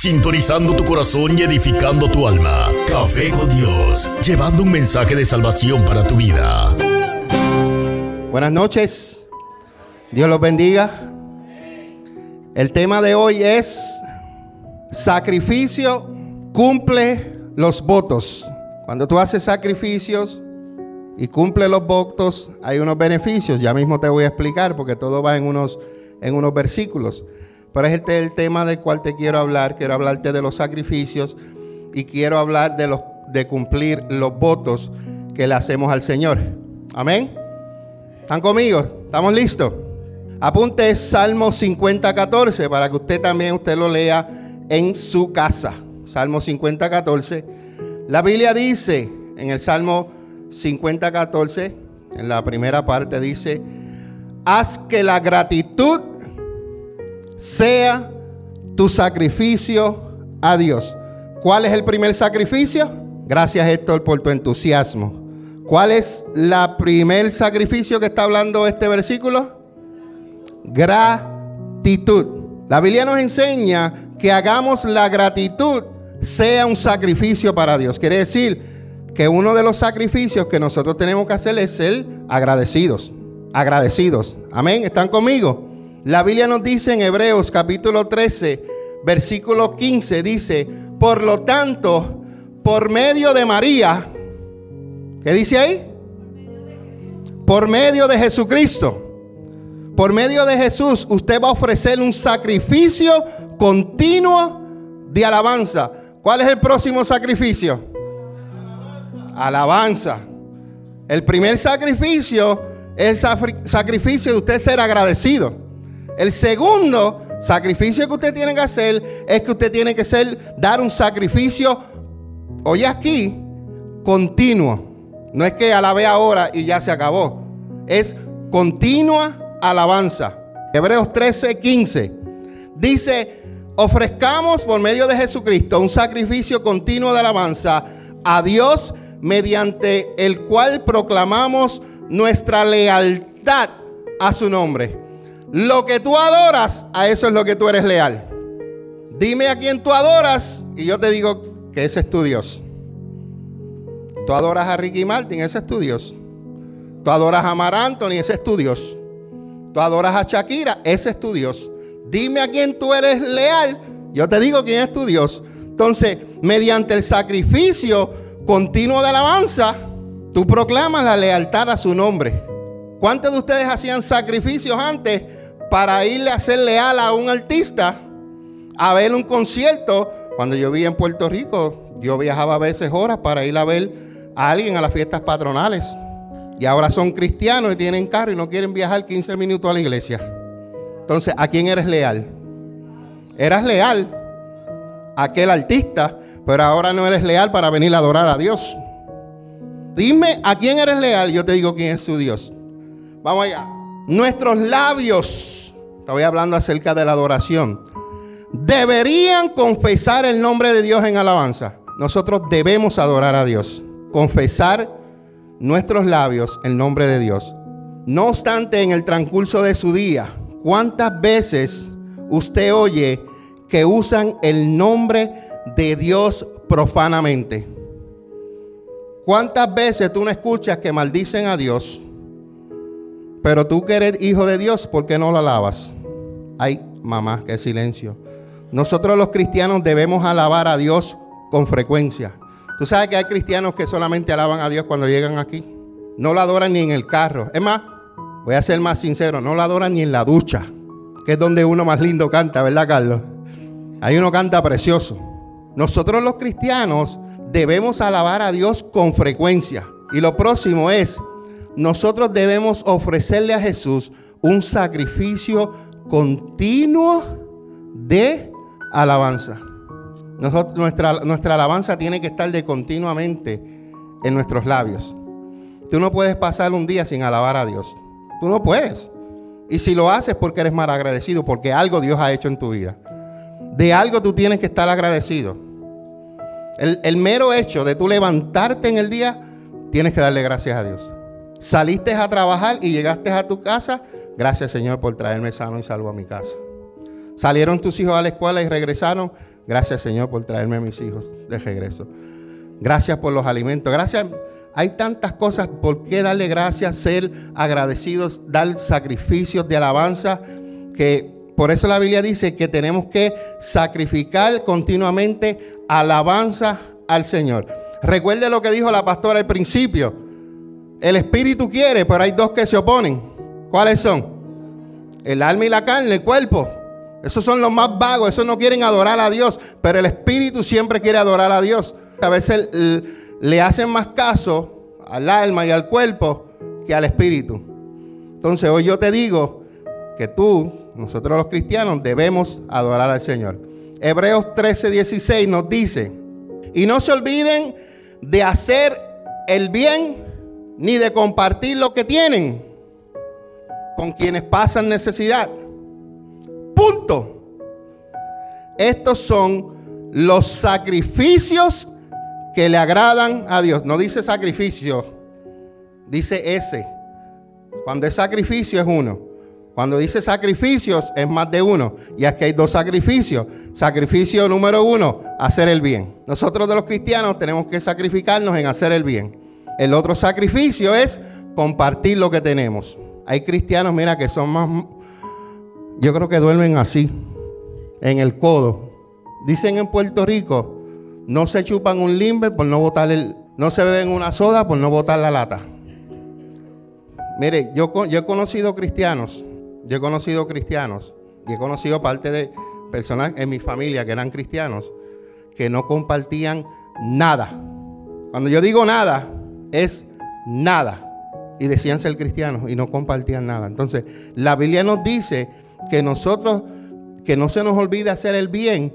sintonizando tu corazón y edificando tu alma. Café con Dios, llevando un mensaje de salvación para tu vida. Buenas noches. Dios los bendiga. El tema de hoy es sacrificio cumple los votos. Cuando tú haces sacrificios y cumple los votos, hay unos beneficios. Ya mismo te voy a explicar porque todo va en unos, en unos versículos. Pero es el tema del cual te quiero hablar. Quiero hablarte de los sacrificios y quiero hablar de, los, de cumplir los votos que le hacemos al Señor. Amén. ¿Están conmigo? ¿Estamos listos? Apunte Salmo 50, 14 para que usted también usted lo lea en su casa. Salmo 50, 14. La Biblia dice en el Salmo 50, 14, en la primera parte dice, haz que la gratitud sea tu sacrificio a Dios. ¿Cuál es el primer sacrificio? Gracias Héctor por tu entusiasmo. ¿Cuál es la primer sacrificio que está hablando este versículo? Gratitud. La Biblia nos enseña que hagamos la gratitud sea un sacrificio para Dios. Quiere decir que uno de los sacrificios que nosotros tenemos que hacer es ser agradecidos. Agradecidos. Amén. ¿Están conmigo? La Biblia nos dice en Hebreos capítulo 13, versículo 15, dice, por lo tanto, por medio de María, ¿qué dice ahí? Por medio de Jesucristo. Por medio de Jesús, usted va a ofrecer un sacrificio continuo de alabanza. ¿Cuál es el próximo sacrificio? Alabanza. El primer sacrificio es el sacrificio de usted ser agradecido. El segundo sacrificio que usted tiene que hacer es que usted tiene que ser, dar un sacrificio, oye aquí, continuo. No es que alabe ahora y ya se acabó. Es continua alabanza. Hebreos 13, 15. Dice, ofrezcamos por medio de Jesucristo un sacrificio continuo de alabanza a Dios mediante el cual proclamamos nuestra lealtad a su nombre. Lo que tú adoras, a eso es lo que tú eres leal. Dime a quién tú adoras y yo te digo que ese es tu Dios. Tú adoras a Ricky Martin, ese es tu Dios. Tú adoras a Mar Anthony, ese es tu Dios. Tú adoras a Shakira, ese es tu Dios. Dime a quién tú eres leal, yo te digo quién es tu Dios. Entonces, mediante el sacrificio continuo de alabanza, tú proclamas la lealtad a su nombre. ¿Cuántos de ustedes hacían sacrificios antes para irle a ser leal a un artista, a ver un concierto. Cuando yo vivía en Puerto Rico, yo viajaba a veces horas para ir a ver a alguien a las fiestas patronales. Y ahora son cristianos y tienen carro y no quieren viajar 15 minutos a la iglesia. Entonces, ¿a quién eres leal? Eras leal a aquel artista, pero ahora no eres leal para venir a adorar a Dios. Dime a quién eres leal, yo te digo quién es su Dios. Vamos allá. Nuestros labios Estoy hablando acerca de la adoración. Deberían confesar el nombre de Dios en alabanza. Nosotros debemos adorar a Dios. Confesar nuestros labios el nombre de Dios. No obstante, en el transcurso de su día, ¿cuántas veces usted oye que usan el nombre de Dios profanamente? ¿Cuántas veces tú no escuchas que maldicen a Dios? Pero tú que eres hijo de Dios, ¿por qué no lo alabas? Ay, mamá, qué silencio. Nosotros los cristianos debemos alabar a Dios con frecuencia. Tú sabes que hay cristianos que solamente alaban a Dios cuando llegan aquí. No lo adoran ni en el carro. Es más, voy a ser más sincero, no lo adoran ni en la ducha, que es donde uno más lindo canta, ¿verdad, Carlos? Ahí uno canta precioso. Nosotros los cristianos debemos alabar a Dios con frecuencia. Y lo próximo es, nosotros debemos ofrecerle a Jesús un sacrificio continuo de alabanza. nuestra, alabanza tiene que estar de continuamente en nuestros labios. Tú no puedes pasar un día sin alabar a Dios. Tú no puedes. Y si lo haces porque eres mal agradecido, porque algo Dios ha hecho en tu vida. De algo tú tienes que estar agradecido. El, el mero hecho de tú levantarte en el día, tienes que darle gracias a Dios. Saliste a trabajar y llegaste a tu casa Gracias Señor por traerme sano y salvo a mi casa. Salieron tus hijos a la escuela y regresaron. Gracias Señor por traerme a mis hijos de regreso. Gracias por los alimentos. Gracias. Hay tantas cosas por qué darle gracias, ser agradecidos, dar sacrificios de alabanza, que por eso la Biblia dice que tenemos que sacrificar continuamente alabanza al Señor. Recuerde lo que dijo la pastora al principio. El espíritu quiere, pero hay dos que se oponen. ¿Cuáles son? El alma y la carne, el cuerpo. Esos son los más vagos, esos no quieren adorar a Dios, pero el espíritu siempre quiere adorar a Dios. A veces le hacen más caso al alma y al cuerpo que al espíritu. Entonces hoy yo te digo que tú, nosotros los cristianos, debemos adorar al Señor. Hebreos 13, 16 nos dice, y no se olviden de hacer el bien ni de compartir lo que tienen con quienes pasan necesidad. Punto. Estos son los sacrificios que le agradan a Dios. No dice sacrificio, dice ese. Cuando es sacrificio es uno. Cuando dice sacrificios es más de uno. Y aquí hay dos sacrificios. Sacrificio número uno, hacer el bien. Nosotros de los cristianos tenemos que sacrificarnos en hacer el bien. El otro sacrificio es compartir lo que tenemos. Hay cristianos, mira, que son más... Yo creo que duermen así, en el codo. Dicen en Puerto Rico, no se chupan un limber por no botar el... No se beben una soda por no botar la lata. Mire, yo, yo he conocido cristianos, yo he conocido cristianos, y he conocido parte de personas en mi familia que eran cristianos, que no compartían nada. Cuando yo digo nada, es nada. Y decían ser cristianos y no compartían nada. Entonces, la Biblia nos dice que nosotros, que no se nos olvide hacer el bien,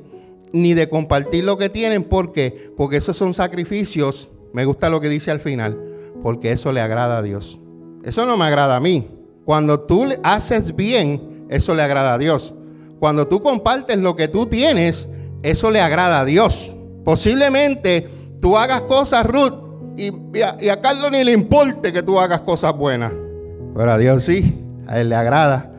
ni de compartir lo que tienen. ¿Por qué? Porque esos son sacrificios. Me gusta lo que dice al final. Porque eso le agrada a Dios. Eso no me agrada a mí. Cuando tú haces bien, eso le agrada a Dios. Cuando tú compartes lo que tú tienes, eso le agrada a Dios. Posiblemente tú hagas cosas, Ruth, y, a, Carlos ni le importe que tú hagas cosas buenas. Pero a Dios sí, a él le agrada.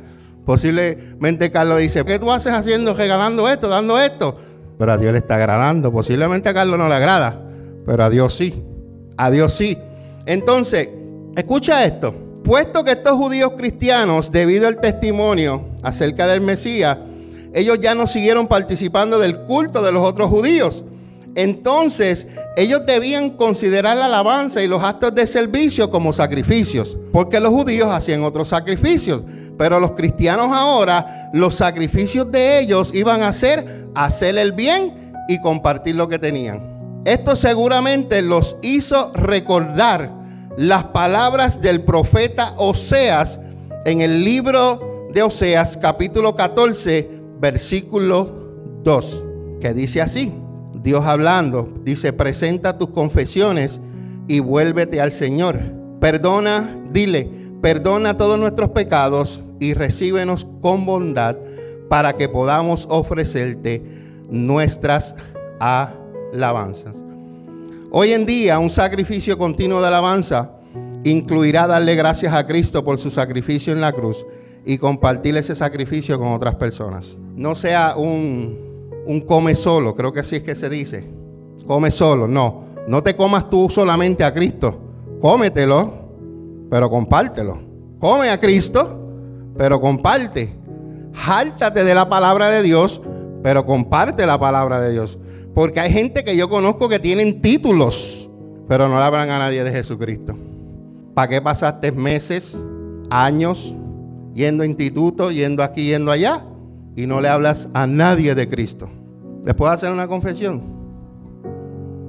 Posiblemente Carlos dice, ¿qué tú haces haciendo, regalando esto, dando esto? Pero a Dios le está agradando. Posiblemente a Carlos no le agrada, pero a Dios sí. A Dios sí. Entonces, escucha esto. Puesto que estos judíos cristianos, debido al testimonio acerca del Mesías, ellos ya no siguieron participando del culto de los otros judíos. Entonces, ellos debían considerar la alabanza y los actos de servicio como sacrificios, porque los judíos hacían otros sacrificios. Pero los cristianos ahora, los sacrificios de ellos iban a ser hacer el bien y compartir lo que tenían. Esto seguramente los hizo recordar las palabras del profeta Oseas en el libro de Oseas capítulo 14 versículo 2, que dice así, Dios hablando, dice, presenta tus confesiones y vuélvete al Señor. Perdona, dile, perdona todos nuestros pecados y recíbenos con bondad para que podamos ofrecerte nuestras alabanzas. Hoy en día un sacrificio continuo de alabanza incluirá darle gracias a Cristo por su sacrificio en la cruz y compartir ese sacrificio con otras personas. No sea un, un come solo, creo que así es que se dice. Come solo, no. No te comas tú solamente a Cristo. Cómetelo, pero compártelo. Come a Cristo, pero comparte. Jáltate de la palabra de Dios, pero comparte la palabra de Dios. Porque hay gente que yo conozco que tienen títulos, pero no le hablan a nadie de Jesucristo. ¿Para qué pasaste meses, años, yendo a instituto, yendo aquí, yendo allá, y no le hablas a nadie de Cristo? ¿Les puedo hacer una confesión?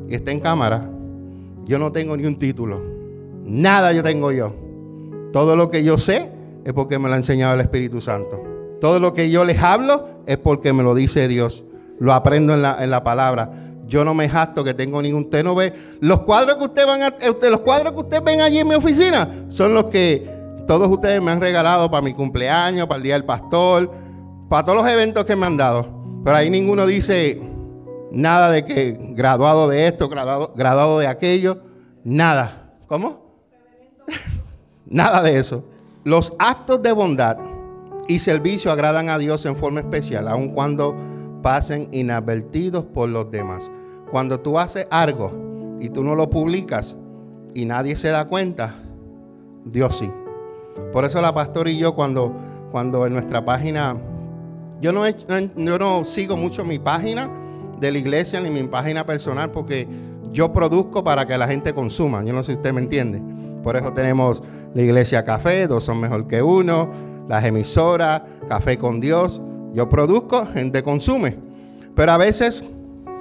Y está en cámara. Yo no tengo ni un título. Nada yo tengo yo. Todo lo que yo sé es porque me lo ha enseñado el Espíritu Santo. Todo lo que yo les hablo es porque me lo dice Dios. Lo aprendo en la, palabra. Yo no me jacto que tengo ningún. Usted ve. Los cuadros que usted van a, eh, los cuadros que usted ven allí en mi oficina son los que todos ustedes me han regalado para mi cumpleaños, para el día del pastor, para todos los eventos que me han dado. Pero ahí ninguno dice nada de que graduado de esto, graduado, graduado de aquello. Nada. ¿Cómo? nada de eso. Los actos de bondad y servicio agradan a Dios en forma especial, aun cuando pasen inadvertidos por los demás. Cuando tú haces algo y tú no lo publicas y nadie se da cuenta, Dios sí. Por eso la pastora y yo cuando, cuando en nuestra página, yo no, yo no sigo mucho mi página de la iglesia ni mi página personal porque yo produzco para que la gente consuma. Yo no sé si usted me entiende. Por eso tenemos la iglesia café, dos son mejor que uno, las emisoras, café con Dios. Yo produzco, gente consume. Pero a veces,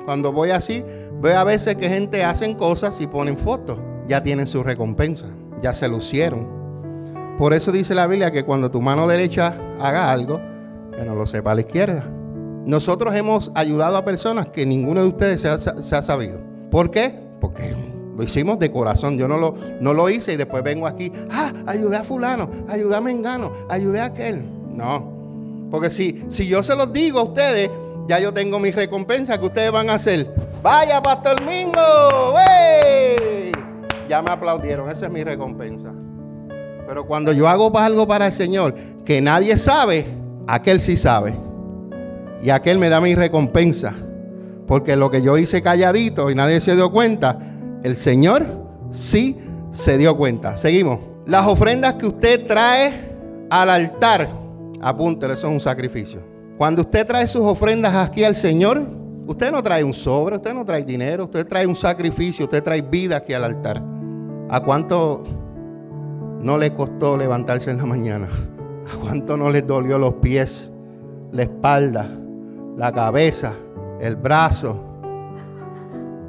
cuando voy así, veo a veces que gente hacen cosas y ponen fotos. Ya tienen su recompensa, ya se lucieron. Por eso dice la Biblia que cuando tu mano derecha haga algo, que no lo sepa a la izquierda. Nosotros hemos ayudado a personas que ninguno de ustedes se ha, sabido. ¿Por qué? Porque lo hicimos de corazón. Yo no lo, no lo hice y después vengo aquí. Ah, ayudé a fulano, ayudé a Mengano, ayudé a aquel. No. Porque si, si yo se los digo a ustedes, ya yo tengo mi recompensa que ustedes van a hacer. Vaya, Pastor Mingo. ¡Wey! Ya me aplaudieron. Esa es mi recompensa. Pero cuando yo hago algo para el Señor que nadie sabe, aquel sí sabe. Y aquel me da mi recompensa. Porque lo que yo hice calladito y nadie se dio cuenta, el Señor sí se dio cuenta. Seguimos. Las ofrendas que usted trae al altar, apúntelo, eso es un sacrificio. Cuando usted trae sus ofrendas aquí al Señor, usted no trae un sobre, usted no trae dinero, usted trae un sacrificio, usted trae vida aquí al altar. ¿A cuánto no le costó levantarse en la mañana? ¿A cuánto no le dolió los pies, la espalda, la cabeza, el brazo?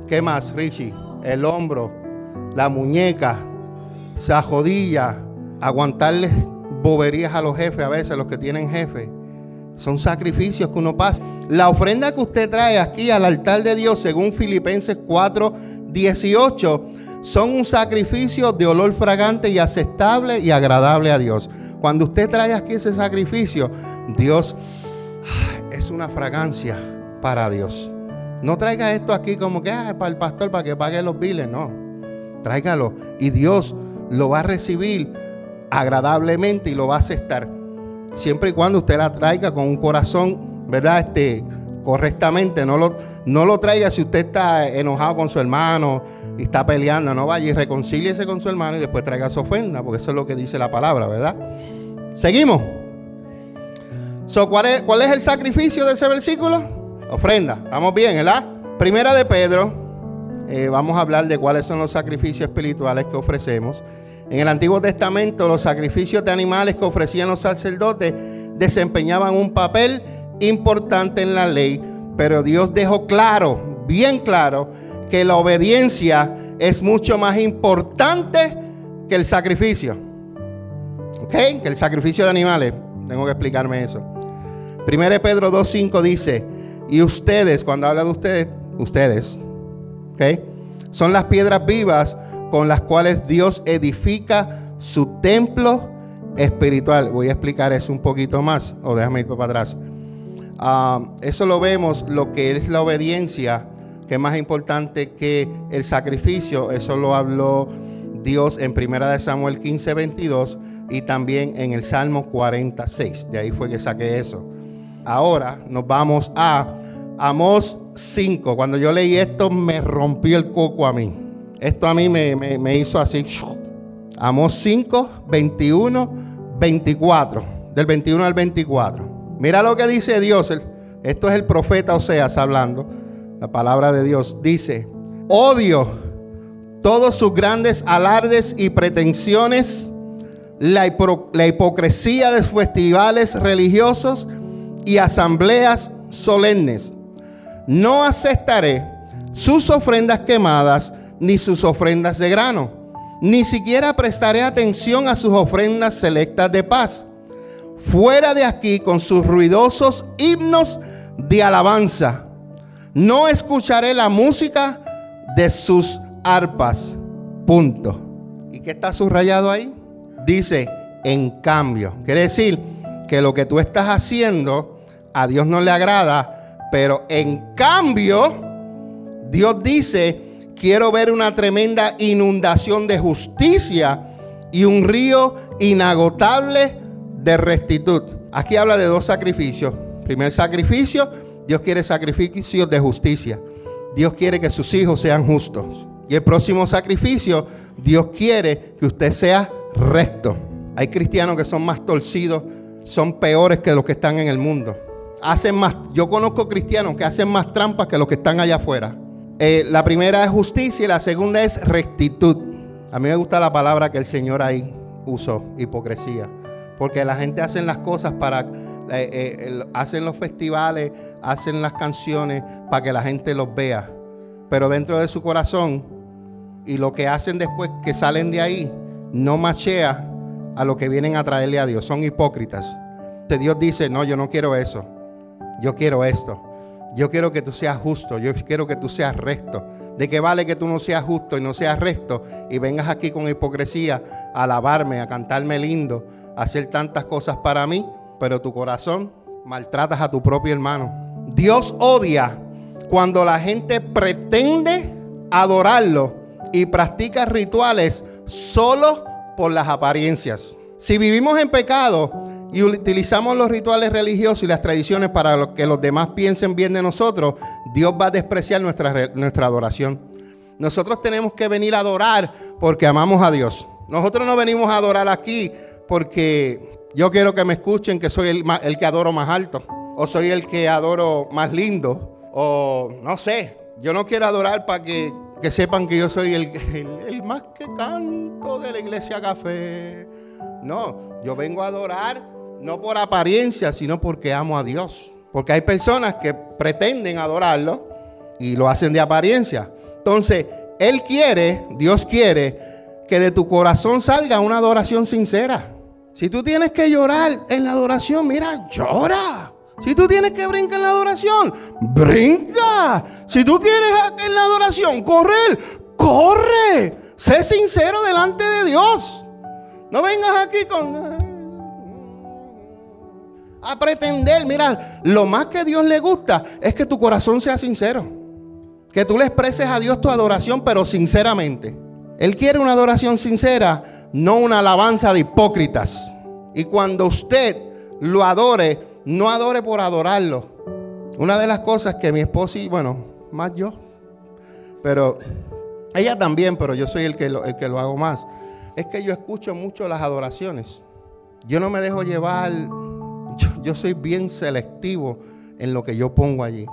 ¿Qué más, Richie? el hombro, la muñeca, esa jodilla, aguantarles boberías a los jefes, a veces los que tienen jefes. Son sacrificios que uno pasa. La ofrenda que usted trae aquí al altar de Dios, según Filipenses 4, 18, son un sacrificio de olor fragante y aceptable y agradable a Dios. Cuando usted trae aquí ese sacrificio, Dios es una fragancia para Dios. No traiga esto aquí como que ah, para el pastor para que pague los biles. No. Tráigalo. Y Dios lo va a recibir agradablemente y lo va a aceptar. Siempre y cuando usted la traiga con un corazón, ¿verdad? Este, correctamente. No lo, no lo traiga si usted está enojado con su hermano y está peleando. No vaya y reconcíliese con su hermano y después traiga su ofrenda, porque eso es lo que dice la palabra, ¿verdad? Seguimos. ¿cuál, es, ¿Cuál es el sacrificio de ese versículo? Ofrenda. Vamos bien, ¿verdad? Primera de Pedro. Eh, vamos a hablar de cuáles son los sacrificios espirituales que ofrecemos. En el Antiguo Testamento, los sacrificios de animales que ofrecían los sacerdotes desempeñaban un papel importante en la ley, pero Dios dejó claro, bien claro, que la obediencia es mucho más importante que el sacrificio. ¿Ok? Que el sacrificio de animales. Tengo que explicarme eso. Primera de Pedro 2.5 dice, y ustedes, cuando habla de ustedes, ustedes, ¿ok? Son las piedras vivas con las cuales Dios edifica su templo espiritual. Voy a explicar eso un poquito más, o déjame ir para atrás. Ah, eso lo vemos, lo que es la obediencia, que es más importante que el sacrificio. Eso lo habló Dios en 1 Samuel 15, 22 y también en el Salmo 46. De ahí fue que saqué eso. Ahora nos vamos a Amos 5. Cuando yo leí esto me rompió el coco a mí. Esto a mí me, hizo así. Amos 5, 21, 24. Del 21 al 24. Mira lo que dice Dios. Esto es el profeta Oseas hablando. La palabra de Dios dice, odio todos sus grandes alardes y pretensiones, la, hipocresía de festivales religiosos y asambleas solemnes. No aceptaré sus ofrendas quemadas ni sus ofrendas de grano. Ni siquiera prestaré atención a sus ofrendas selectas de paz. Fuera de aquí con sus ruidosos himnos de alabanza. No escucharé la música de sus arpas. Punto. ¿Y qué está subrayado ahí? Dice, en cambio. Quiere decir que lo que tú estás haciendo a Dios no le agrada, pero en cambio, Dios dice, quiero ver una tremenda inundación de justicia y un río inagotable de rectitud. Aquí habla de dos sacrificios. Primer sacrificio, Dios quiere sacrificios de justicia. Dios quiere que sus hijos sean justos. Y el próximo sacrificio, Dios quiere que usted sea recto. Hay cristianos que son más torcidos, son peores que los que están en el mundo. Hacen más, yo conozco cristianos que hacen más trampas que los que están allá afuera. Eh, la primera es justicia y la segunda es rectitud. A mí me gusta la palabra que el Señor ahí usó, hipocresía. Porque la gente hace las cosas para, eh, eh, hacen los festivales, hacen las canciones para que la gente los vea. Pero dentro de su corazón y lo que hacen después que salen de ahí, no machea a lo que vienen a traerle a Dios. Son hipócritas. Dios dice, no, yo no quiero eso. Yo quiero esto. Yo quiero que tú seas justo. Yo quiero que tú seas recto. ¿De qué vale que tú no seas justo y no seas recto y vengas aquí con hipocresía a alabarme, a cantarme lindo, a hacer tantas cosas para mí, pero tu corazón maltratas a tu propio hermano? Dios odia cuando la gente pretende adorarlo y practica rituales solo por las apariencias. Si vivimos en pecado, y utilizamos los rituales religiosos y las tradiciones para que los demás piensen bien de nosotros, Dios va a despreciar nuestra, nuestra adoración. Nosotros tenemos que venir a adorar porque amamos a Dios. Nosotros no venimos a adorar aquí porque yo quiero que me escuchen que soy el, el que adoro más alto, o soy el que adoro más lindo, o no sé. Yo no quiero adorar para que, sepan que yo soy el, el más que canto de la iglesia café. No, yo vengo a adorar no por apariencia, sino porque amo a Dios. Porque hay personas que pretenden adorarlo y lo hacen de apariencia. Entonces, Él quiere, Dios quiere, que de tu corazón salga una adoración sincera. Si tú tienes que llorar en la adoración, mira, llora. Si tú tienes que brincar en la adoración, brinca. Si tú quieres en la adoración correr, corre. Sé sincero delante de Dios. No vengas aquí con a pretender. Mira, lo más que Dios le gusta es que tu corazón sea sincero. Que tú le expreses a Dios tu adoración, pero sinceramente. Él quiere una adoración sincera, no una alabanza de hipócritas. Y cuando usted lo adore, no adore por adorarlo. Una de las cosas que mi esposa y, bueno, más yo, pero ella también, pero yo soy el que el que lo hago más, es que yo escucho mucho las adoraciones. Yo no me dejo llevar yo, soy bien selectivo en lo que yo pongo allí.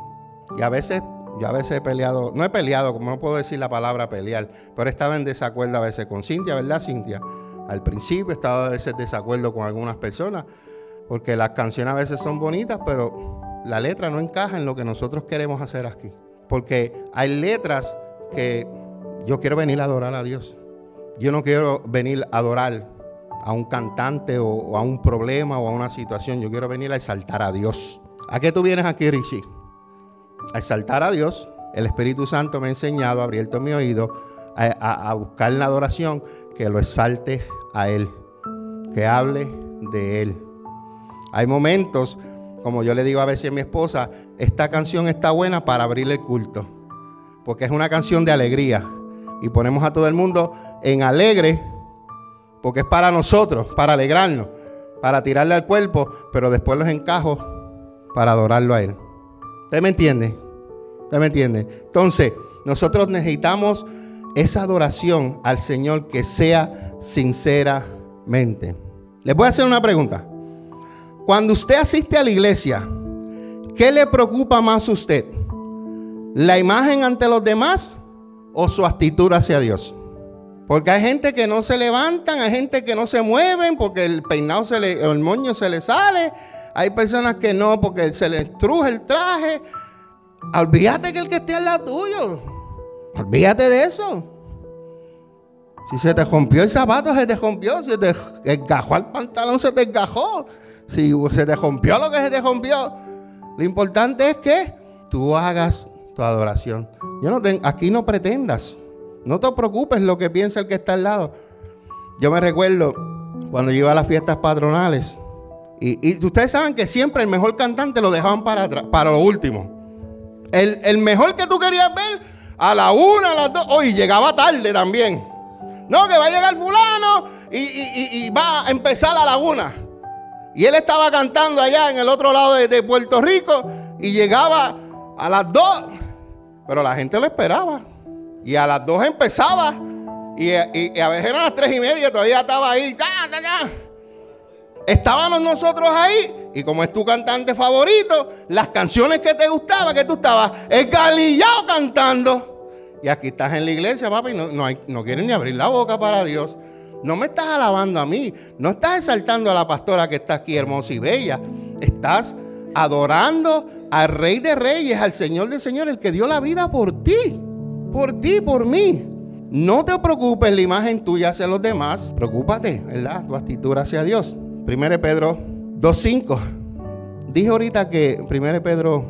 Y a veces, yo a veces he peleado, no he peleado, como no puedo decir la palabra pelear, pero he estado en desacuerdo a veces con Cintia, ¿verdad, Cintia? Al principio he estado a veces en desacuerdo con algunas personas, porque las canciones a veces son bonitas, pero la letra no encaja en lo que nosotros queremos hacer aquí. Porque hay letras que yo quiero venir a adorar a Dios. Yo no quiero venir a adorar a un cantante o, a un problema o a una situación. Yo quiero venir a exaltar a Dios. ¿A qué tú vienes aquí, Richie? A exaltar a Dios. El Espíritu Santo me ha enseñado, ha abierto mi oído a, a buscar la adoración que lo exalte a Él, que hable de Él. Hay momentos, como yo le digo a veces a mi esposa, esta canción está buena para abrir el culto, porque es una canción de alegría y ponemos a todo el mundo en alegre porque es para nosotros, para alegrarnos, para tirarle al cuerpo, pero después los encajos para adorarlo a Él. ¿Usted me entiende? ¿Usted me entiende? Entonces, nosotros necesitamos esa adoración al Señor que sea sinceramente. Les voy a hacer una pregunta. Cuando usted asiste a la iglesia, ¿qué le preocupa más a usted? ¿La imagen ante los demás o su actitud hacia Dios? Porque hay gente que no se levantan, hay gente que no se mueven porque el peinado se le, el moño se le sale. Hay personas que no porque se les estruje el traje. Olvídate que el que esté al lado tuyo. Olvídate de eso. Si se te rompió el zapato, se te rompió. Si se te engajó el pantalón, se te engajó. Si se te rompió lo que se te rompió. Lo importante es que tú hagas tu adoración. Yo no aquí no pretendas. No te preocupes lo que piensa el que está al lado. Yo me recuerdo cuando yo iba a las fiestas patronales. Y, ustedes saben que siempre el mejor cantante lo dejaban para, para lo último. El, mejor que tú querías ver a la una, a las dos. Hoy llegaba tarde también. No, que va a llegar fulano y, va a empezar a la una. Y él estaba cantando allá en el otro lado de, de Puerto Rico y llegaba a las 2, pero la gente lo esperaba. Y a las 2 empezaba. Y, a veces eran las 3 y media, todavía estaba ahí. Estábamos nosotros ahí. Y como es tu cantante favorito, las canciones que te gustaban, que tú estabas esgalillado cantando. Y aquí estás en la iglesia, papi, y no, no, no quieren ni abrir la boca para Dios. No me estás alabando a mí, no estás exaltando a la pastora que está aquí hermosa y bella. Estás adorando al Rey de Reyes, al Señor de Señores, el que dio la vida por ti, por ti, por mí. No te preocupes la imagen tuya hacia los demás, preocúpate, ¿verdad? Tu actitud hacia Dios. 1 Pedro 2.5. Dije ahorita que 1 Pedro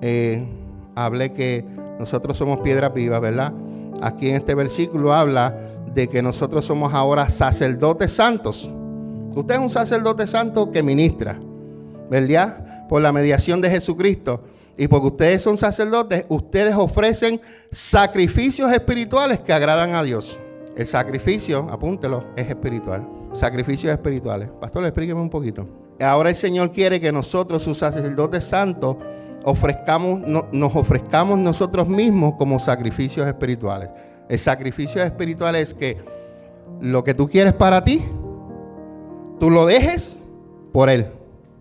eh, hablé que nosotros somos piedras vivas, ¿verdad? Aquí en este versículo habla de que nosotros somos ahora sacerdotes santos. Usted es un sacerdote santo que ministra, ¿verdad? Por la mediación de Jesucristo. Y porque ustedes son sacerdotes, ustedes ofrecen sacrificios espirituales que agradan a Dios. El sacrificio, apúntelo, es espiritual. Sacrificios espirituales. Pastor, explíqueme un poquito. Ahora el Señor quiere que nosotros, sus sacerdotes santos, ofrezcamos, nos ofrezcamos nosotros mismos como sacrificios espirituales. El sacrificio espiritual es que lo que tú quieres para ti, tú lo dejes por Él.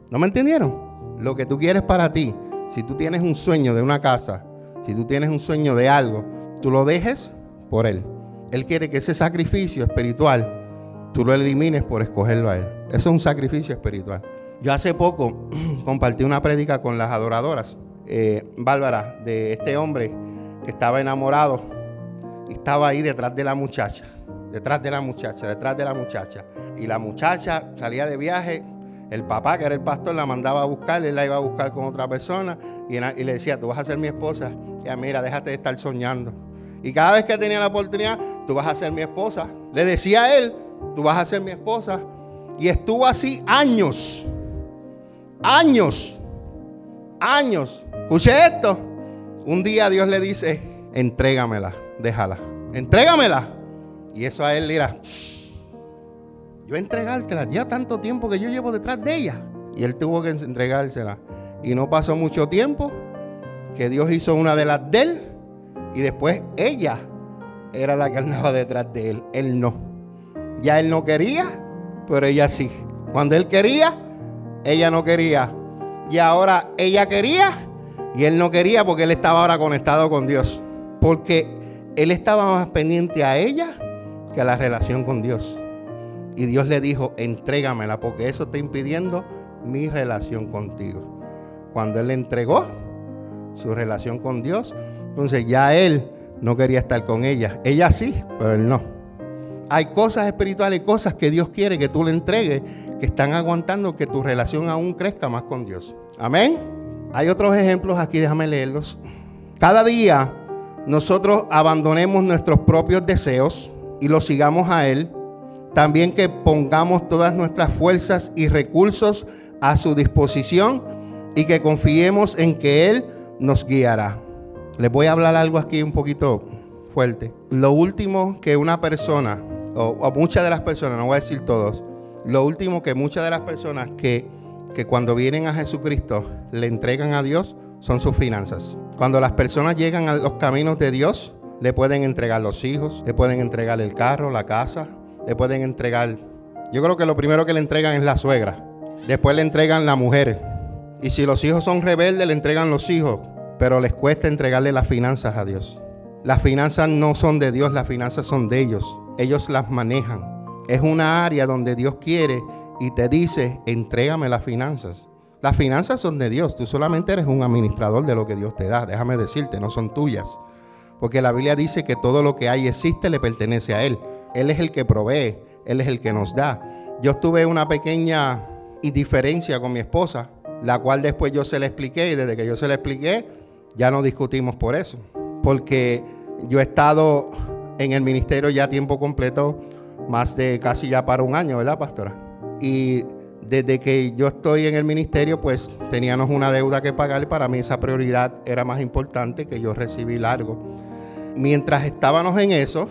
¿No me entendieron? Lo que tú quieres para ti, si tú tienes un sueño de una casa, si tú tienes un sueño de algo, tú lo dejes por Él. Él quiere que ese sacrificio espiritual tú lo elimines por escogerlo a Él. Eso es un sacrificio espiritual. Yo hace poco compartí una prédica con las adoradoras, eh, Bárbara, de este hombre que estaba enamorado y estaba ahí detrás de la muchacha, detrás de la muchacha, detrás de la muchacha. Y la muchacha salía de viaje, el papá, que era el pastor, la mandaba a buscar, él la iba a buscar con otra persona y, le decía, tú vas a ser mi esposa. Y mira, déjate de estar soñando. Y cada vez que tenía la oportunidad, tú vas a ser mi esposa. Le decía a él, tú vas a ser mi esposa. Y estuvo así años años, años. Escuche esto. Un día Dios le dice, entrégamela, déjala, entrégamela. Y eso a él le dirá, yo entregártela, ya tanto tiempo que yo llevo detrás de ella. Y él tuvo que entregársela. Y no pasó mucho tiempo que Dios hizo una de las de él y después ella era la que andaba detrás de él. Él no. Ya él no quería, pero ella sí. Cuando él quería, ella no quería. Y ahora ella quería y él no quería porque él estaba ahora conectado con Dios. Porque él estaba más pendiente a ella que a la relación con Dios. Y Dios le dijo, entrégamela porque eso está impidiendo mi relación contigo. Cuando él le entregó su relación con Dios, entonces ya él no quería estar con ella. Ella sí, pero él no. Hay cosas espirituales, cosas que Dios quiere que tú le entregues que están aguantando que tu relación aún crezca más con Dios. Amén. Hay otros ejemplos aquí, déjame leerlos. Cada día nosotros abandonemos nuestros propios deseos y los sigamos a Él. También que pongamos todas nuestras fuerzas y recursos a su disposición y que confiemos en que Él nos guiará. Les voy a hablar algo aquí un poquito fuerte. Lo último que una persona, o, muchas de las personas, no voy a decir todos, lo último que muchas de las personas que, que cuando vienen a Jesucristo le entregan a Dios son sus finanzas. Cuando las personas llegan a los caminos de Dios, le pueden entregar los hijos, le pueden entregar el carro, la casa, le pueden entregar... Yo creo que lo primero que le entregan es la suegra. Después le entregan la mujer. Y si los hijos son rebeldes, le entregan los hijos. Pero les cuesta entregarle las finanzas a Dios. Las finanzas no son de Dios, las finanzas son de ellos. Ellos las manejan es una área donde Dios quiere y te dice, entrégame las finanzas. Las finanzas son de Dios, tú solamente eres un administrador de lo que Dios te da, déjame decirte, no son tuyas. Porque la Biblia dice que todo lo que hay existe le pertenece a Él. Él es el que provee, Él es el que nos da. Yo tuve una pequeña indiferencia con mi esposa, la cual después yo se la expliqué y desde que yo se la expliqué, ya no discutimos por eso. Porque yo he estado en el ministerio ya tiempo completo más de casi ya para un año, ¿verdad, pastora? Y desde que yo estoy en el ministerio, pues teníamos una deuda que pagar y para mí esa prioridad era más importante que yo recibí algo. Mientras estábamos en eso,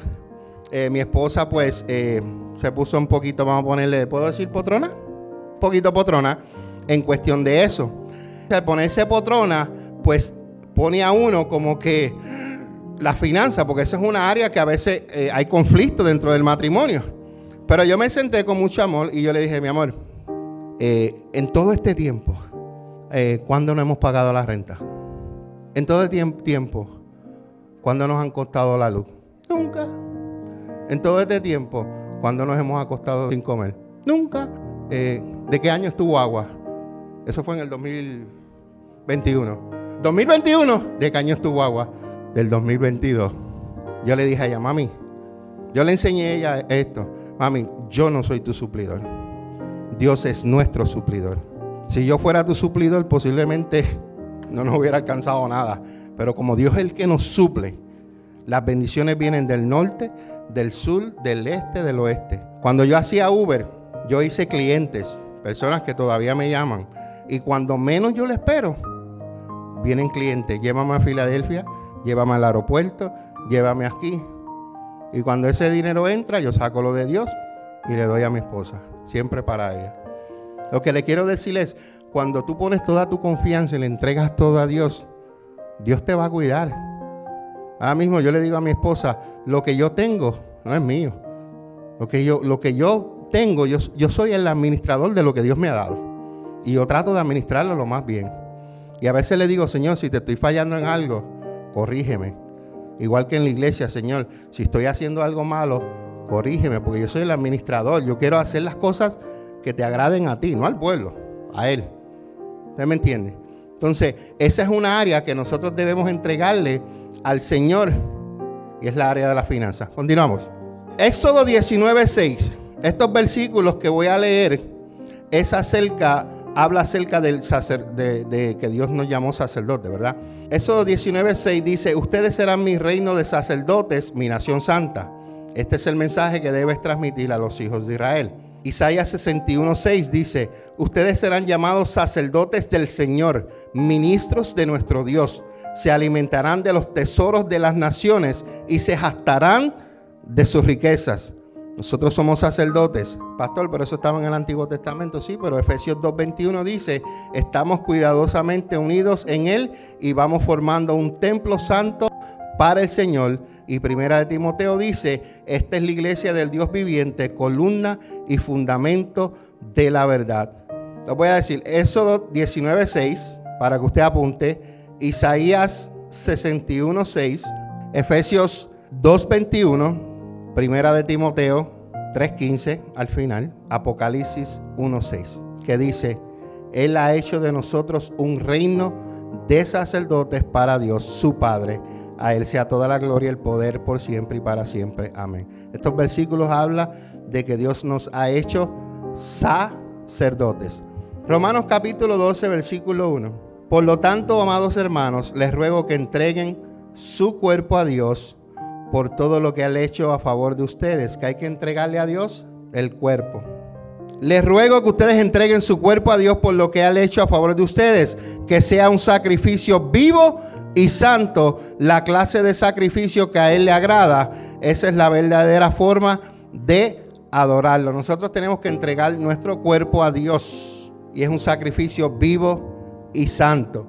eh, mi esposa pues eh, se puso un poquito, vamos a ponerle, ¿puedo decir potrona? Un poquito potrona en cuestión de eso. al ponerse potrona, pues pone a uno como que la finanza, porque eso es una área que a veces eh, hay conflicto dentro del matrimonio. Pero yo me senté con mucho amor y yo le dije, mi amor, en todo este tiempo, ¿cuándo no hemos pagado la renta? En todo este tiempo, ¿cuándo nos han costado la luz? Nunca. En todo este tiempo, ¿cuándo nos hemos acostado sin comer? Nunca. Eh, ¿De qué año estuvo agua? Eso fue en el 2021. 2021, ¿de qué año estuvo agua? Del 2022. Yo le dije a ella, mami, yo le enseñé a ella esto. Mami, yo no soy tu suplidor. Dios es nuestro suplidor. Si yo fuera tu suplidor, posiblemente no nos hubiera alcanzado nada. Pero como Dios es el que nos suple, las bendiciones vienen del norte, del sur, del este, del oeste. Cuando yo hacía Uber, yo hice clientes, personas que todavía me llaman. Y cuando menos yo le espero, vienen clientes. Llévame a Filadelfia, llévame al aeropuerto, llévame aquí. Y cuando ese dinero entra, yo saco lo de Dios y le doy a mi esposa. Siempre para ella. Lo que le quiero decir es, cuando tú pones toda tu confianza y le entregas todo a Dios, Dios te va a cuidar. Ahora mismo yo le digo a mi esposa, lo que yo tengo no es mío. Lo que yo, lo que yo tengo, yo, yo soy el administrador de lo que Dios me ha dado. Y yo trato de administrarlo lo más bien. Y a veces le digo, Señor, si te estoy fallando en algo, corrígeme. Igual que en la iglesia, Señor, si estoy haciendo algo malo, corrígeme, porque yo soy el administrador. Yo quiero hacer las cosas que te agraden a ti, no al pueblo, a Él. ¿Usted me entiende? Entonces, esa es una área que nosotros debemos entregarle al Señor y es la área de las finanzas. Continuamos. Éxodo 19:6. Estos versículos que voy a leer es acerca, habla acerca del de, de, que Dios nos llamó sacerdote, ¿verdad? Éxodo 19:6 dice: Ustedes serán mi reino de sacerdotes, mi nación santa. Este es el mensaje que debes transmitir a los hijos de Israel. Isaías 61:6 dice, ustedes serán llamados sacerdotes del Señor, ministros de nuestro Dios se alimentarán de los tesoros de las naciones y se jactarán de sus riquezas. Nosotros somos sacerdotes, pastor, pero eso estaba en el Antiguo Testamento, sí, pero Efesios 2.21 dice, estamos cuidadosamente unidos en Él y vamos formando un templo santo para el Señor. Y primera de Timoteo dice, esta es la iglesia del Dios viviente, columna y fundamento de la verdad. Lo voy a decir, Éxodo 19.6, para que usted apunte, Isaías 61.6, Efesios 2.21, Primera de Timoteo 3.15 al final, Apocalipsis 1.6, que dice, Él ha hecho de nosotros un reino de sacerdotes para Dios, su Padre. A Él sea toda la gloria y el poder por siempre y para siempre. Amén. Estos versículos hablan de que Dios nos ha hecho sacerdotes. Romanos capítulo 12, versículo 1. Por lo tanto, amados hermanos, les ruego que entreguen su cuerpo a Dios por todo lo que ha hecho a favor de ustedes, que hay que entregarle a Dios el cuerpo. Les ruego que ustedes entreguen su cuerpo a Dios por lo que ha hecho a favor de ustedes, que sea un sacrificio vivo y santo, la clase de sacrificio que a Él le agrada. Esa es la verdadera forma de adorarlo. Nosotros tenemos que entregar nuestro cuerpo a Dios y es un sacrificio vivo y santo.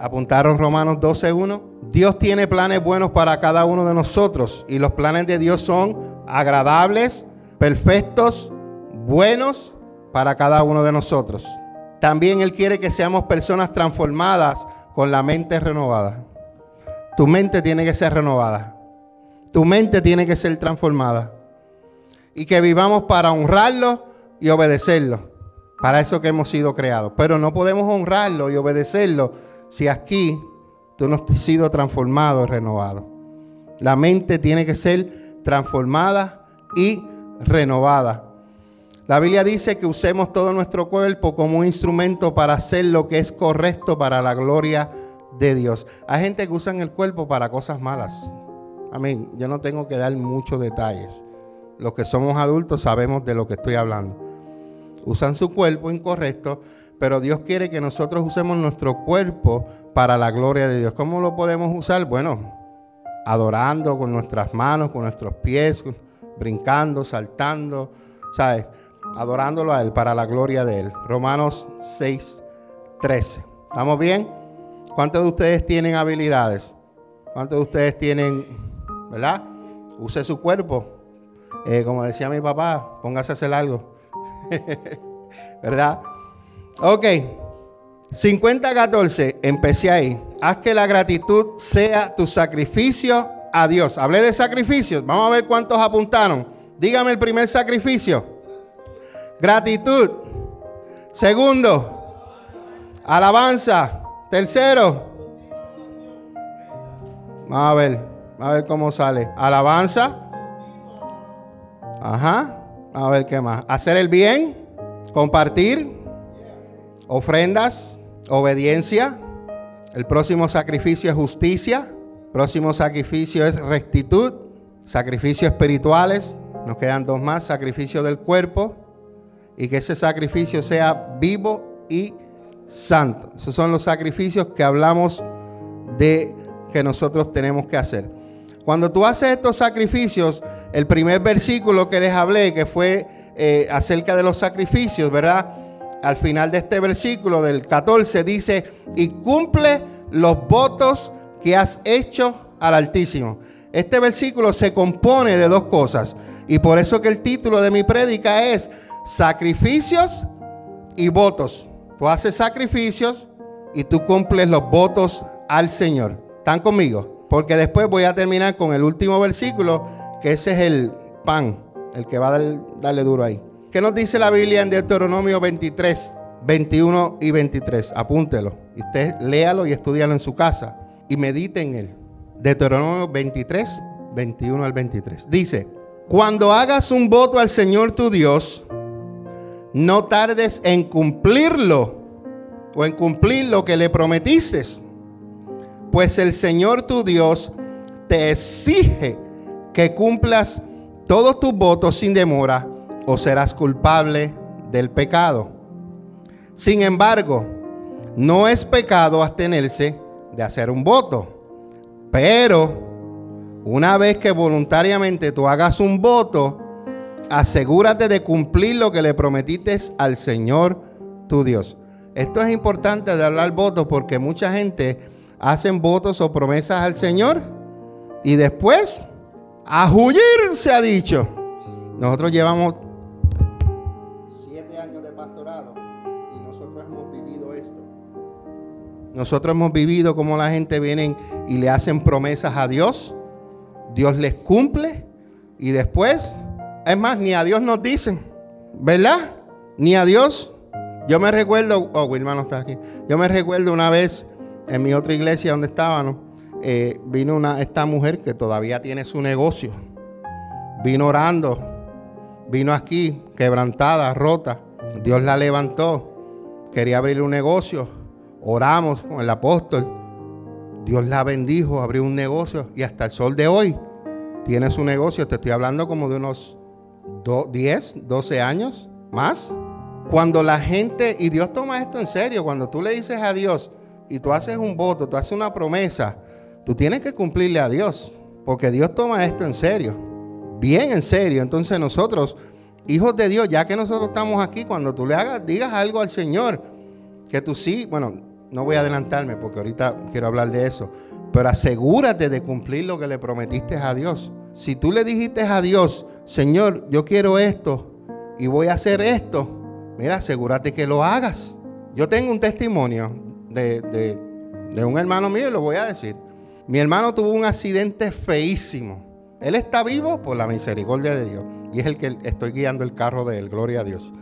Apuntaron Romanos 12.1. Dios tiene planes buenos para cada uno de nosotros y los planes de Dios son agradables, perfectos, buenos para cada uno de nosotros. También Él quiere que seamos personas transformadas con la mente renovada. Tu mente tiene que ser renovada. Tu mente tiene que ser transformada. Y que vivamos para honrarlo y obedecerlo. Para eso que hemos sido creados. Pero no podemos honrarlo y obedecerlo si aquí tú no has sido transformado y renovado. La mente tiene que ser transformada y renovada. La Biblia dice que usemos todo nuestro cuerpo como un instrumento para hacer lo que es correcto para la gloria de Dios. Hay gente que usa el cuerpo para cosas malas. Amén. Yo no tengo que dar muchos detalles. Los que somos adultos sabemos de lo que estoy hablando usan su cuerpo incorrecto, pero Dios quiere que nosotros usemos nuestro cuerpo para la gloria de Dios. ¿Cómo lo podemos usar? Bueno, adorando con nuestras manos, con nuestros pies, brincando, saltando, ¿sabes? Adorándolo a Él para la gloria de Él. Romanos 6, 13. ¿Estamos bien? ¿Cuántos de ustedes tienen habilidades? ¿Cuántos de ustedes tienen, verdad? Use su cuerpo. Eh, como decía mi papá, póngase a hacer algo. ¿Verdad? Ok. 50-14, empecé ahí. Haz que la gratitud sea tu sacrificio a Dios. Hablé de sacrificios. Vamos a ver cuántos apuntaron. Dígame el primer sacrificio. Gratitud. Segundo, alabanza. Tercero, vamos a ver, a ver cómo sale. Alabanza. Ajá. A ver qué más. Hacer el bien, compartir, ofrendas, obediencia. El próximo sacrificio es justicia. Próximo sacrificio es rectitud. Sacrificios espirituales. Nos quedan dos más. Sacrificio del cuerpo. Y que ese sacrificio sea vivo y santo. Esos son los sacrificios que hablamos de que nosotros tenemos que hacer. Cuando tú haces estos sacrificios, el primer versículo que les hablé, que fue eh, acerca de los sacrificios, ¿verdad? Al final de este versículo del 14 dice, y cumple los votos que has hecho al Altísimo. Este versículo se compone de dos cosas. Y por eso que el título de mi prédica es sacrificios y votos. Tú haces sacrificios y tú cumples los votos al Señor. ¿Están conmigo? Porque después voy a terminar con el último versículo, que ese es el pan, el que va a darle duro ahí. ¿Qué nos dice la Biblia en Deuteronomio 23, 21 y 23? Apúntelo. Y usted léalo y estudialo en su casa y medite en él. Deuteronomio 23, 21 al 23. Dice, cuando hagas un voto al Señor tu Dios, no tardes en cumplirlo o en cumplir lo que le prometiste. Pues el Señor tu Dios te exige que cumplas todos tus votos sin demora o serás culpable del pecado. Sin embargo, no es pecado abstenerse de hacer un voto. Pero una vez que voluntariamente tú hagas un voto, asegúrate de cumplir lo que le prometiste al Señor tu Dios. Esto es importante de hablar votos porque mucha gente hacen votos o promesas al Señor y después a huir se ha dicho. Nosotros llevamos siete años de pastorado y nosotros hemos vivido esto. Nosotros hemos vivido como la gente viene y le hacen promesas a Dios. Dios les cumple y después es más, ni a Dios nos dicen, ¿verdad? Ni a Dios. Yo me recuerdo, oh, Wilma no está aquí. Yo me recuerdo una vez en mi otra iglesia donde estábamos, eh, vino una, esta mujer que todavía tiene su negocio. Vino orando, vino aquí quebrantada, rota. Dios la levantó. Quería abrir un negocio. Oramos con el apóstol. Dios la bendijo, abrió un negocio y hasta el sol de hoy tiene su negocio. Te estoy hablando como de unos 10, 12 años más. Cuando la gente, y Dios toma esto en serio, cuando tú le dices a Dios y tú haces un voto, tú haces una promesa, tú tienes que cumplirle a Dios, porque Dios toma esto en serio, bien en serio. Entonces nosotros, hijos de Dios, ya que nosotros estamos aquí, cuando tú le hagas, digas algo al Señor, que tú sí, bueno, no voy a adelantarme porque ahorita quiero hablar de eso, pero asegúrate de cumplir lo que le prometiste a Dios. Si tú le dijiste a Dios, Señor, yo quiero esto y voy a hacer esto, mira, asegúrate que lo hagas. Yo tengo un testimonio de, un hermano mío y lo voy a decir. Mi hermano tuvo un accidente feísimo. Él está vivo por la misericordia de Dios. Y es el que estoy guiando el carro de él, gloria a Dios.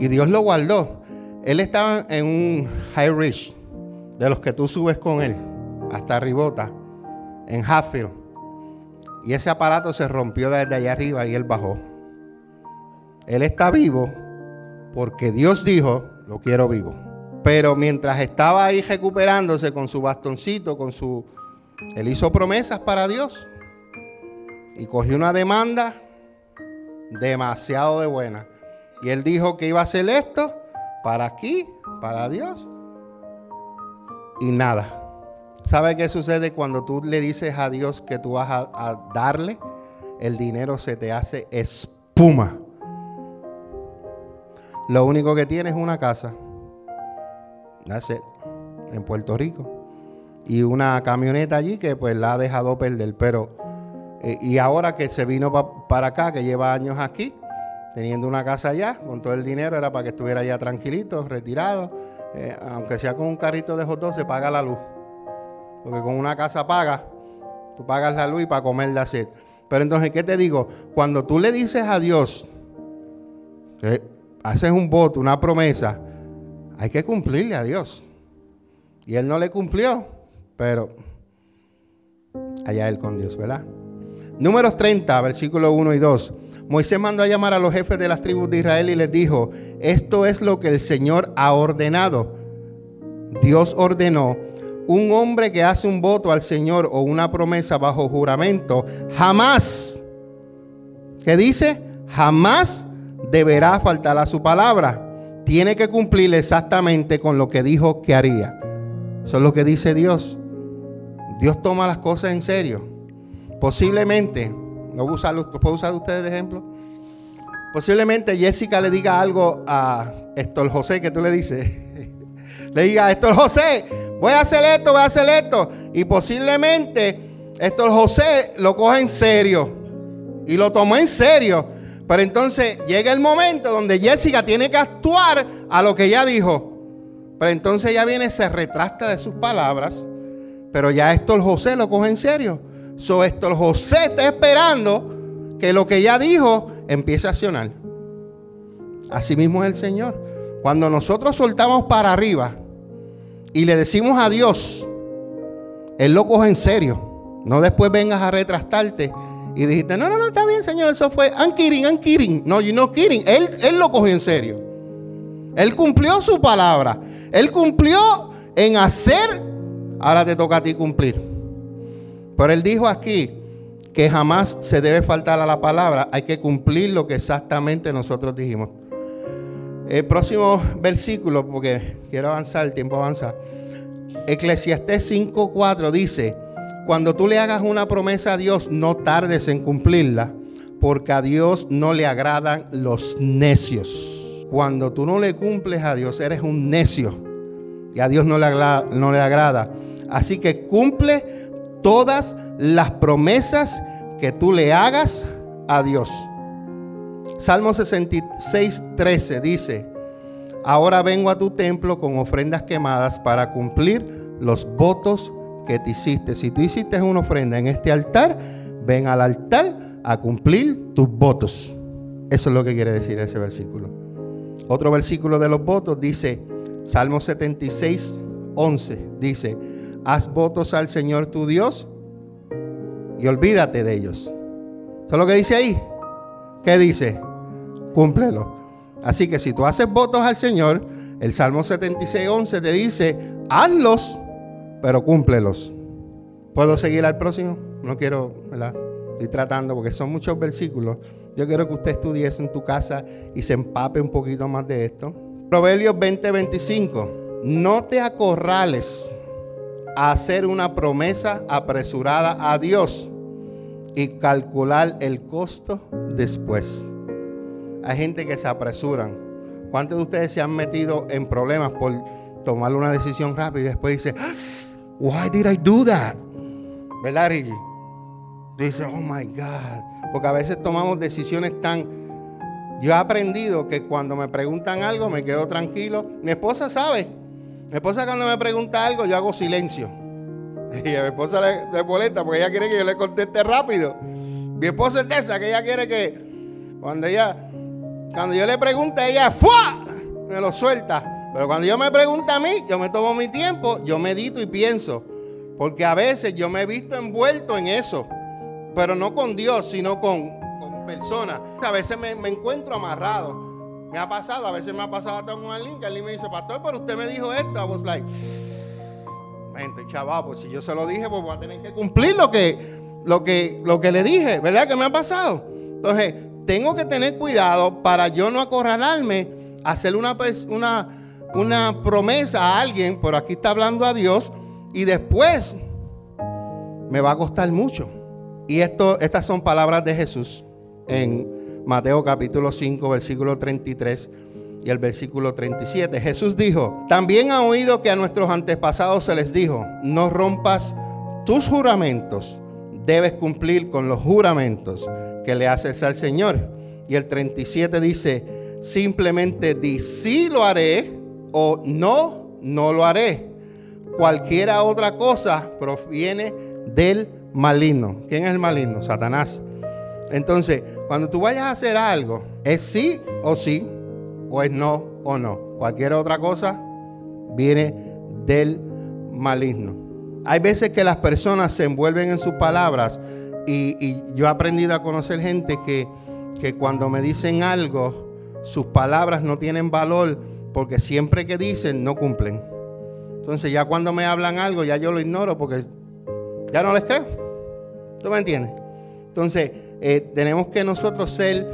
Y Dios lo guardó. Él estaba en un high ridge, de los que tú subes con él, hasta Ribota, en Hatfield. Y ese aparato se rompió desde allá arriba y él bajó. Él está vivo porque Dios dijo, lo quiero vivo. Pero mientras estaba ahí recuperándose con su bastoncito, con su... Él hizo promesas para Dios. Y cogió una demanda demasiado de buena. Y él dijo que iba a hacer esto para aquí, para Dios. Y nada. ¿Sabe qué sucede cuando tú le dices a Dios que tú vas a, darle? El dinero se te hace espuma. Lo único que tienes es una casa. That's it. En Puerto Rico. Y una camioneta allí que pues la ha dejado perder. Pero, eh, y ahora que se vino para acá, que lleva años aquí, teniendo una casa allá, con todo el dinero, era para que estuviera allá tranquilito, retirado. Eh, aunque sea con un carrito de hot dog, se paga la luz. Porque con una casa paga, tú pagas la luz y para comer la sed. Pero entonces, ¿qué te digo? Cuando tú le dices a Dios, haces un voto, una promesa, hay que cumplirle a Dios. Y él no le cumplió, pero allá él con Dios, ¿verdad? Números 30, versículos 1 y 2. Moisés mandó a llamar a los jefes de las tribus de Israel y les dijo, esto es lo que el Señor ha ordenado. Dios ordenó, un hombre que hace un voto al Señor o una promesa bajo juramento, jamás, ¿qué dice? Jamás deberá faltar a su palabra. Tiene que cumplir exactamente con lo que dijo que haría. Eso es lo que dice Dios. Dios toma las cosas en serio. Posiblemente, ¿no puedo usar, ¿puedo usar ustedes de ejemplo? Posiblemente Jessica le diga algo a Héctor José, que tú le dices. le diga, Héctor José, voy a hacer esto, voy a hacer esto. Y posiblemente Héctor José lo coja en serio. Y lo tomó en serio. Pero entonces llega el momento donde Jessica tiene que actuar a lo que ella dijo. Pero entonces ella viene, se retracta de sus palabras. Pero ya Héctor José lo coge en serio. So Héctor José está esperando que lo que ella dijo empiece a accionar. Así mismo es el Señor. Cuando nosotros soltamos para arriba y le decimos a Dios, Él lo coge en serio. No después vengas a retractarte y dijiste, no, no, no, está bien, Señor, eso fue, I'm kidding, I'm kidding. No, you no kidding. Él, él lo cogió en serio. Él cumplió su palabra. Él cumplió en hacer. Ahora te toca a ti cumplir. Pero él dijo aquí que jamás se debe faltar a la palabra. Hay que cumplir lo que exactamente nosotros dijimos. El próximo versículo, porque quiero avanzar, el tiempo avanza. Eclesiastés 5:4 dice cuando tú le hagas una promesa a Dios, no tardes en cumplirla, porque a Dios no le agradan los necios. Cuando tú no le cumples a Dios, eres un necio. Y a Dios no le, agrada, no le agrada. Así que cumple todas las promesas que tú le hagas a Dios. Salmo 66, 13 dice, ahora vengo a tu templo con ofrendas quemadas para cumplir los votos que te hiciste. Si tú hiciste una ofrenda en este altar, ven al altar a cumplir tus votos. Eso es lo que quiere decir ese versículo. Otro versículo de los votos dice, Salmo 76, 11, dice, haz votos al Señor tu Dios y olvídate de ellos. ¿Eso es lo que dice ahí? ¿Qué dice? Cúmplelo. Así que si tú haces votos al Señor, el Salmo 76, 11 te dice, hazlos pero cúmplelos. ¿Puedo seguir al próximo? No quiero, ¿verdad? Estoy tratando porque son muchos versículos. Yo quiero que usted estudie eso en tu casa y se empape un poquito más de esto. Proverbios 20:25. No te acorrales a hacer una promesa apresurada a Dios y calcular el costo después. Hay gente que se apresuran. ¿Cuántos de ustedes se han metido en problemas por tomar una decisión rápida y después dice, Why did I do that? ¿Verdad, Rigi? Dice, oh my God. Porque a veces tomamos decisiones tan. Yo he aprendido que cuando me preguntan algo me quedo tranquilo. Mi esposa sabe. Mi esposa cuando me pregunta algo yo hago silencio. Y a mi esposa le, le molesta porque ella quiere que yo le conteste rápido. Mi esposa es de esa que ella quiere que cuando ella cuando yo le pregunte ella ¡fua! me lo suelta. Pero cuando yo me pregunta a mí, yo me tomo mi tiempo, yo medito y pienso. Porque a veces yo me he visto envuelto en eso. Pero no con Dios, sino con, personas. A veces me, encuentro amarrado. Me ha pasado, a veces me ha pasado hasta con alguien que alguien me dice, pastor, pero usted me dijo esto. I was like, mente, chaval, pues si yo se lo dije, pues voy a tener que cumplir lo que, lo que, lo que le dije, ¿verdad? Que me ha pasado. Entonces, tengo que tener cuidado para yo no acorralarme, hacer una, una una promesa a alguien, pero aquí está hablando a Dios, y después me va a costar mucho. Y esto, estas son palabras de Jesús en Mateo capítulo 5, versículo 33. y el versículo 37. Jesús dijo, también ha oído que a nuestros antepasados se les dijo, no rompas tus juramentos, debes cumplir con los juramentos que le haces al Señor. Y el 37 dice, simplemente di sí lo haré o no, no lo haré. Cualquiera otra cosa proviene del maligno. ¿Quién es el maligno? Satanás. Entonces, cuando tú vayas a hacer algo, es sí o sí, o es no o no. Cualquier otra cosa viene del maligno. Hay veces que las personas se envuelven en sus palabras y, yo he aprendido a conocer gente que, que cuando me dicen algo, sus palabras no tienen valor porque siempre que dicen no cumplen. Entonces ya cuando me hablan algo, ya yo lo ignoro porque ya no les creo. ¿Tú me entiendes? Entonces, eh, tenemos que nosotros ser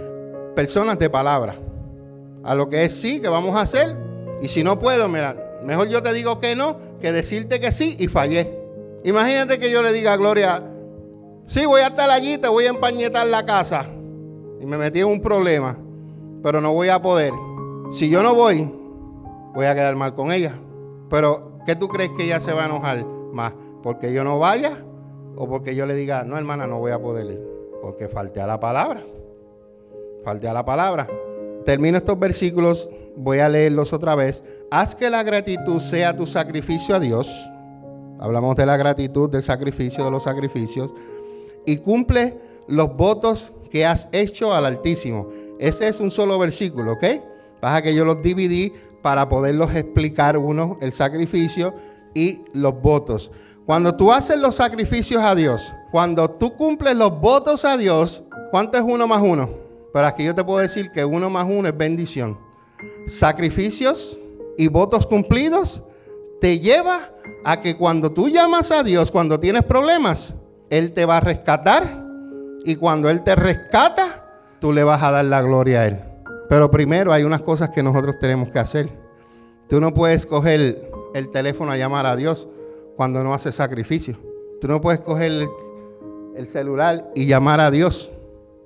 personas de palabra. A lo que es sí, que vamos a hacer. Y si no puedo, mira, mejor yo te digo que no, que decirte que sí y fallé. Imagínate que yo le diga a Gloria, sí, voy a estar allí, te voy a empañetar la casa. Y me metí en un problema, pero no voy a poder. Si yo no voy, voy a quedar mal con ella. Pero, ¿qué tú crees que ella se va a enojar más? ¿Porque yo no vaya? ¿O porque yo le diga, no, hermana, no voy a poder ir? Porque falte a la palabra. Falte a la palabra. Termino estos versículos, voy a leerlos otra vez. Haz que la gratitud sea tu sacrificio a Dios. Hablamos de la gratitud, del sacrificio, de los sacrificios. Y cumple los votos que has hecho al Altísimo. Ese es un solo versículo, ¿ok? Pasa que yo los dividí para poderlos explicar uno, el sacrificio y los votos. Cuando tú haces los sacrificios a Dios, cuando tú cumples los votos a Dios, ¿cuánto es uno más uno? Pero aquí yo te puedo decir que uno más uno es bendición. Sacrificios y votos cumplidos te lleva a que cuando tú llamas a Dios, cuando tienes problemas, Él te va a rescatar y cuando Él te rescata, tú le vas a dar la gloria a Él. Pero primero hay unas cosas que nosotros tenemos que hacer. Tú no puedes coger el teléfono a llamar a Dios cuando no haces sacrificio. Tú no puedes coger el, el celular y llamar a Dios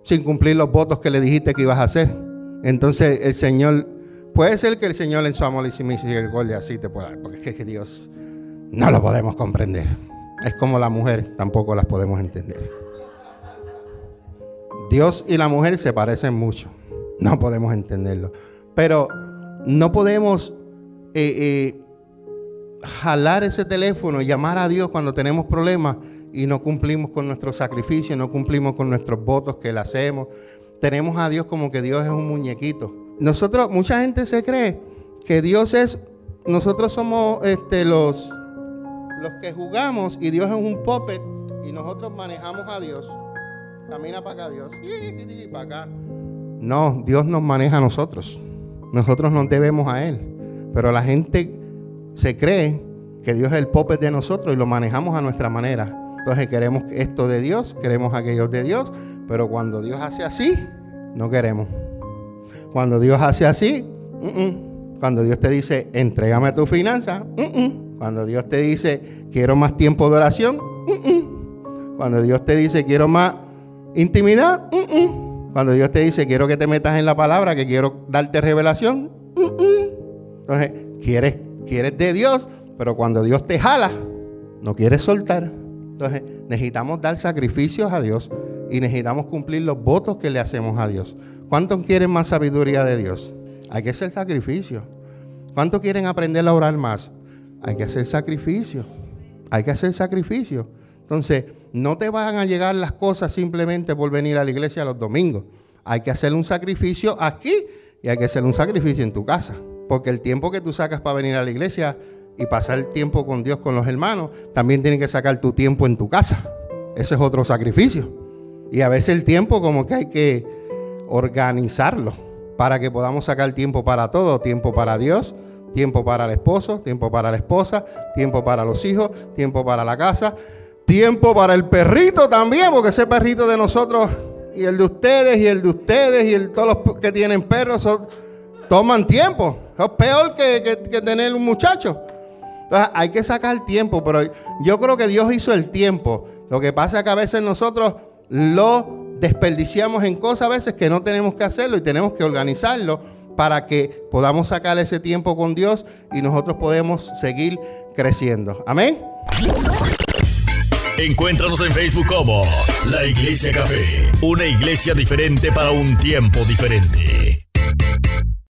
sin cumplir los votos que le dijiste que ibas a hacer. Entonces el Señor, puede ser que el Señor en su amor y misericordia así te pueda porque es que Dios no lo podemos comprender. Es como la mujer, tampoco las podemos entender. Dios y la mujer se parecen mucho, no podemos entenderlo. Pero no podemos eh, eh, jalar ese teléfono llamar a Dios cuando tenemos problemas y no cumplimos con nuestro sacrificio, no cumplimos con nuestros votos que le hacemos. Tenemos a Dios como que Dios es un muñequito. Nosotros, mucha gente se cree que Dios es, nosotros somos este, los, los que jugamos y Dios es un puppet y nosotros manejamos a Dios. Camina para acá Dios, y para acá. No, Dios nos maneja a nosotros. Nosotros nos debemos a Él. Pero la gente se cree que Dios es el puppet de nosotros y lo manejamos a nuestra manera. Entonces queremos esto de Dios, queremos aquello de Dios, pero cuando Dios hace así, no queremos. Cuando Dios hace así, cuando Dios te dice, entrégame tu finanza, cuando Dios te dice, quiero más tiempo de oración, cuando Dios te dice, quiero más intimidad, cuando Dios te dice, quiero que te metas en la palabra, que quiero darte revelación, entonces quieres, quieres de Dios, pero cuando Dios te jala, no quieres soltar. Entonces necesitamos dar sacrificios a Dios y necesitamos cumplir los votos que le hacemos a Dios. ¿Cuántos quieren más sabiduría de Dios? Hay que hacer sacrificio. ¿Cuántos quieren aprender a orar más? Hay que hacer sacrificio. Hay que hacer sacrificio. Entonces, no te van a llegar las cosas simplemente por venir a la iglesia los domingos. Hay que hacer un sacrificio aquí y hay que hacer un sacrificio en tu casa. Porque el tiempo que tú sacas para venir a la iglesia y pasar tiempo con Dios, con los hermanos, también tienes que sacar tu tiempo en tu casa. Ese es otro sacrificio. Y a veces el tiempo como que hay que organizarlo para que podamos sacar tiempo para todo, tiempo para Dios, tiempo para el esposo, tiempo para la esposa, tiempo para los hijos, tiempo para la casa, tiempo para el perrito también, porque ese perrito de nosotros y el de ustedes y el de ustedes y el, todos los que tienen perros toman tiempo. Es peor que, que tener un muchacho. Entonces hay que sacar tiempo, pero yo creo que Dios hizo el tiempo. Lo que pasa es que a veces nosotros lo desperdiciamos en cosas a veces que no tenemos que hacerlo y tenemos que organizarlo para que podamos sacar ese tiempo con Dios y nosotros podemos seguir creciendo. Amén. Encuéntranos en Facebook como La Iglesia Café, una iglesia diferente para un tiempo diferente.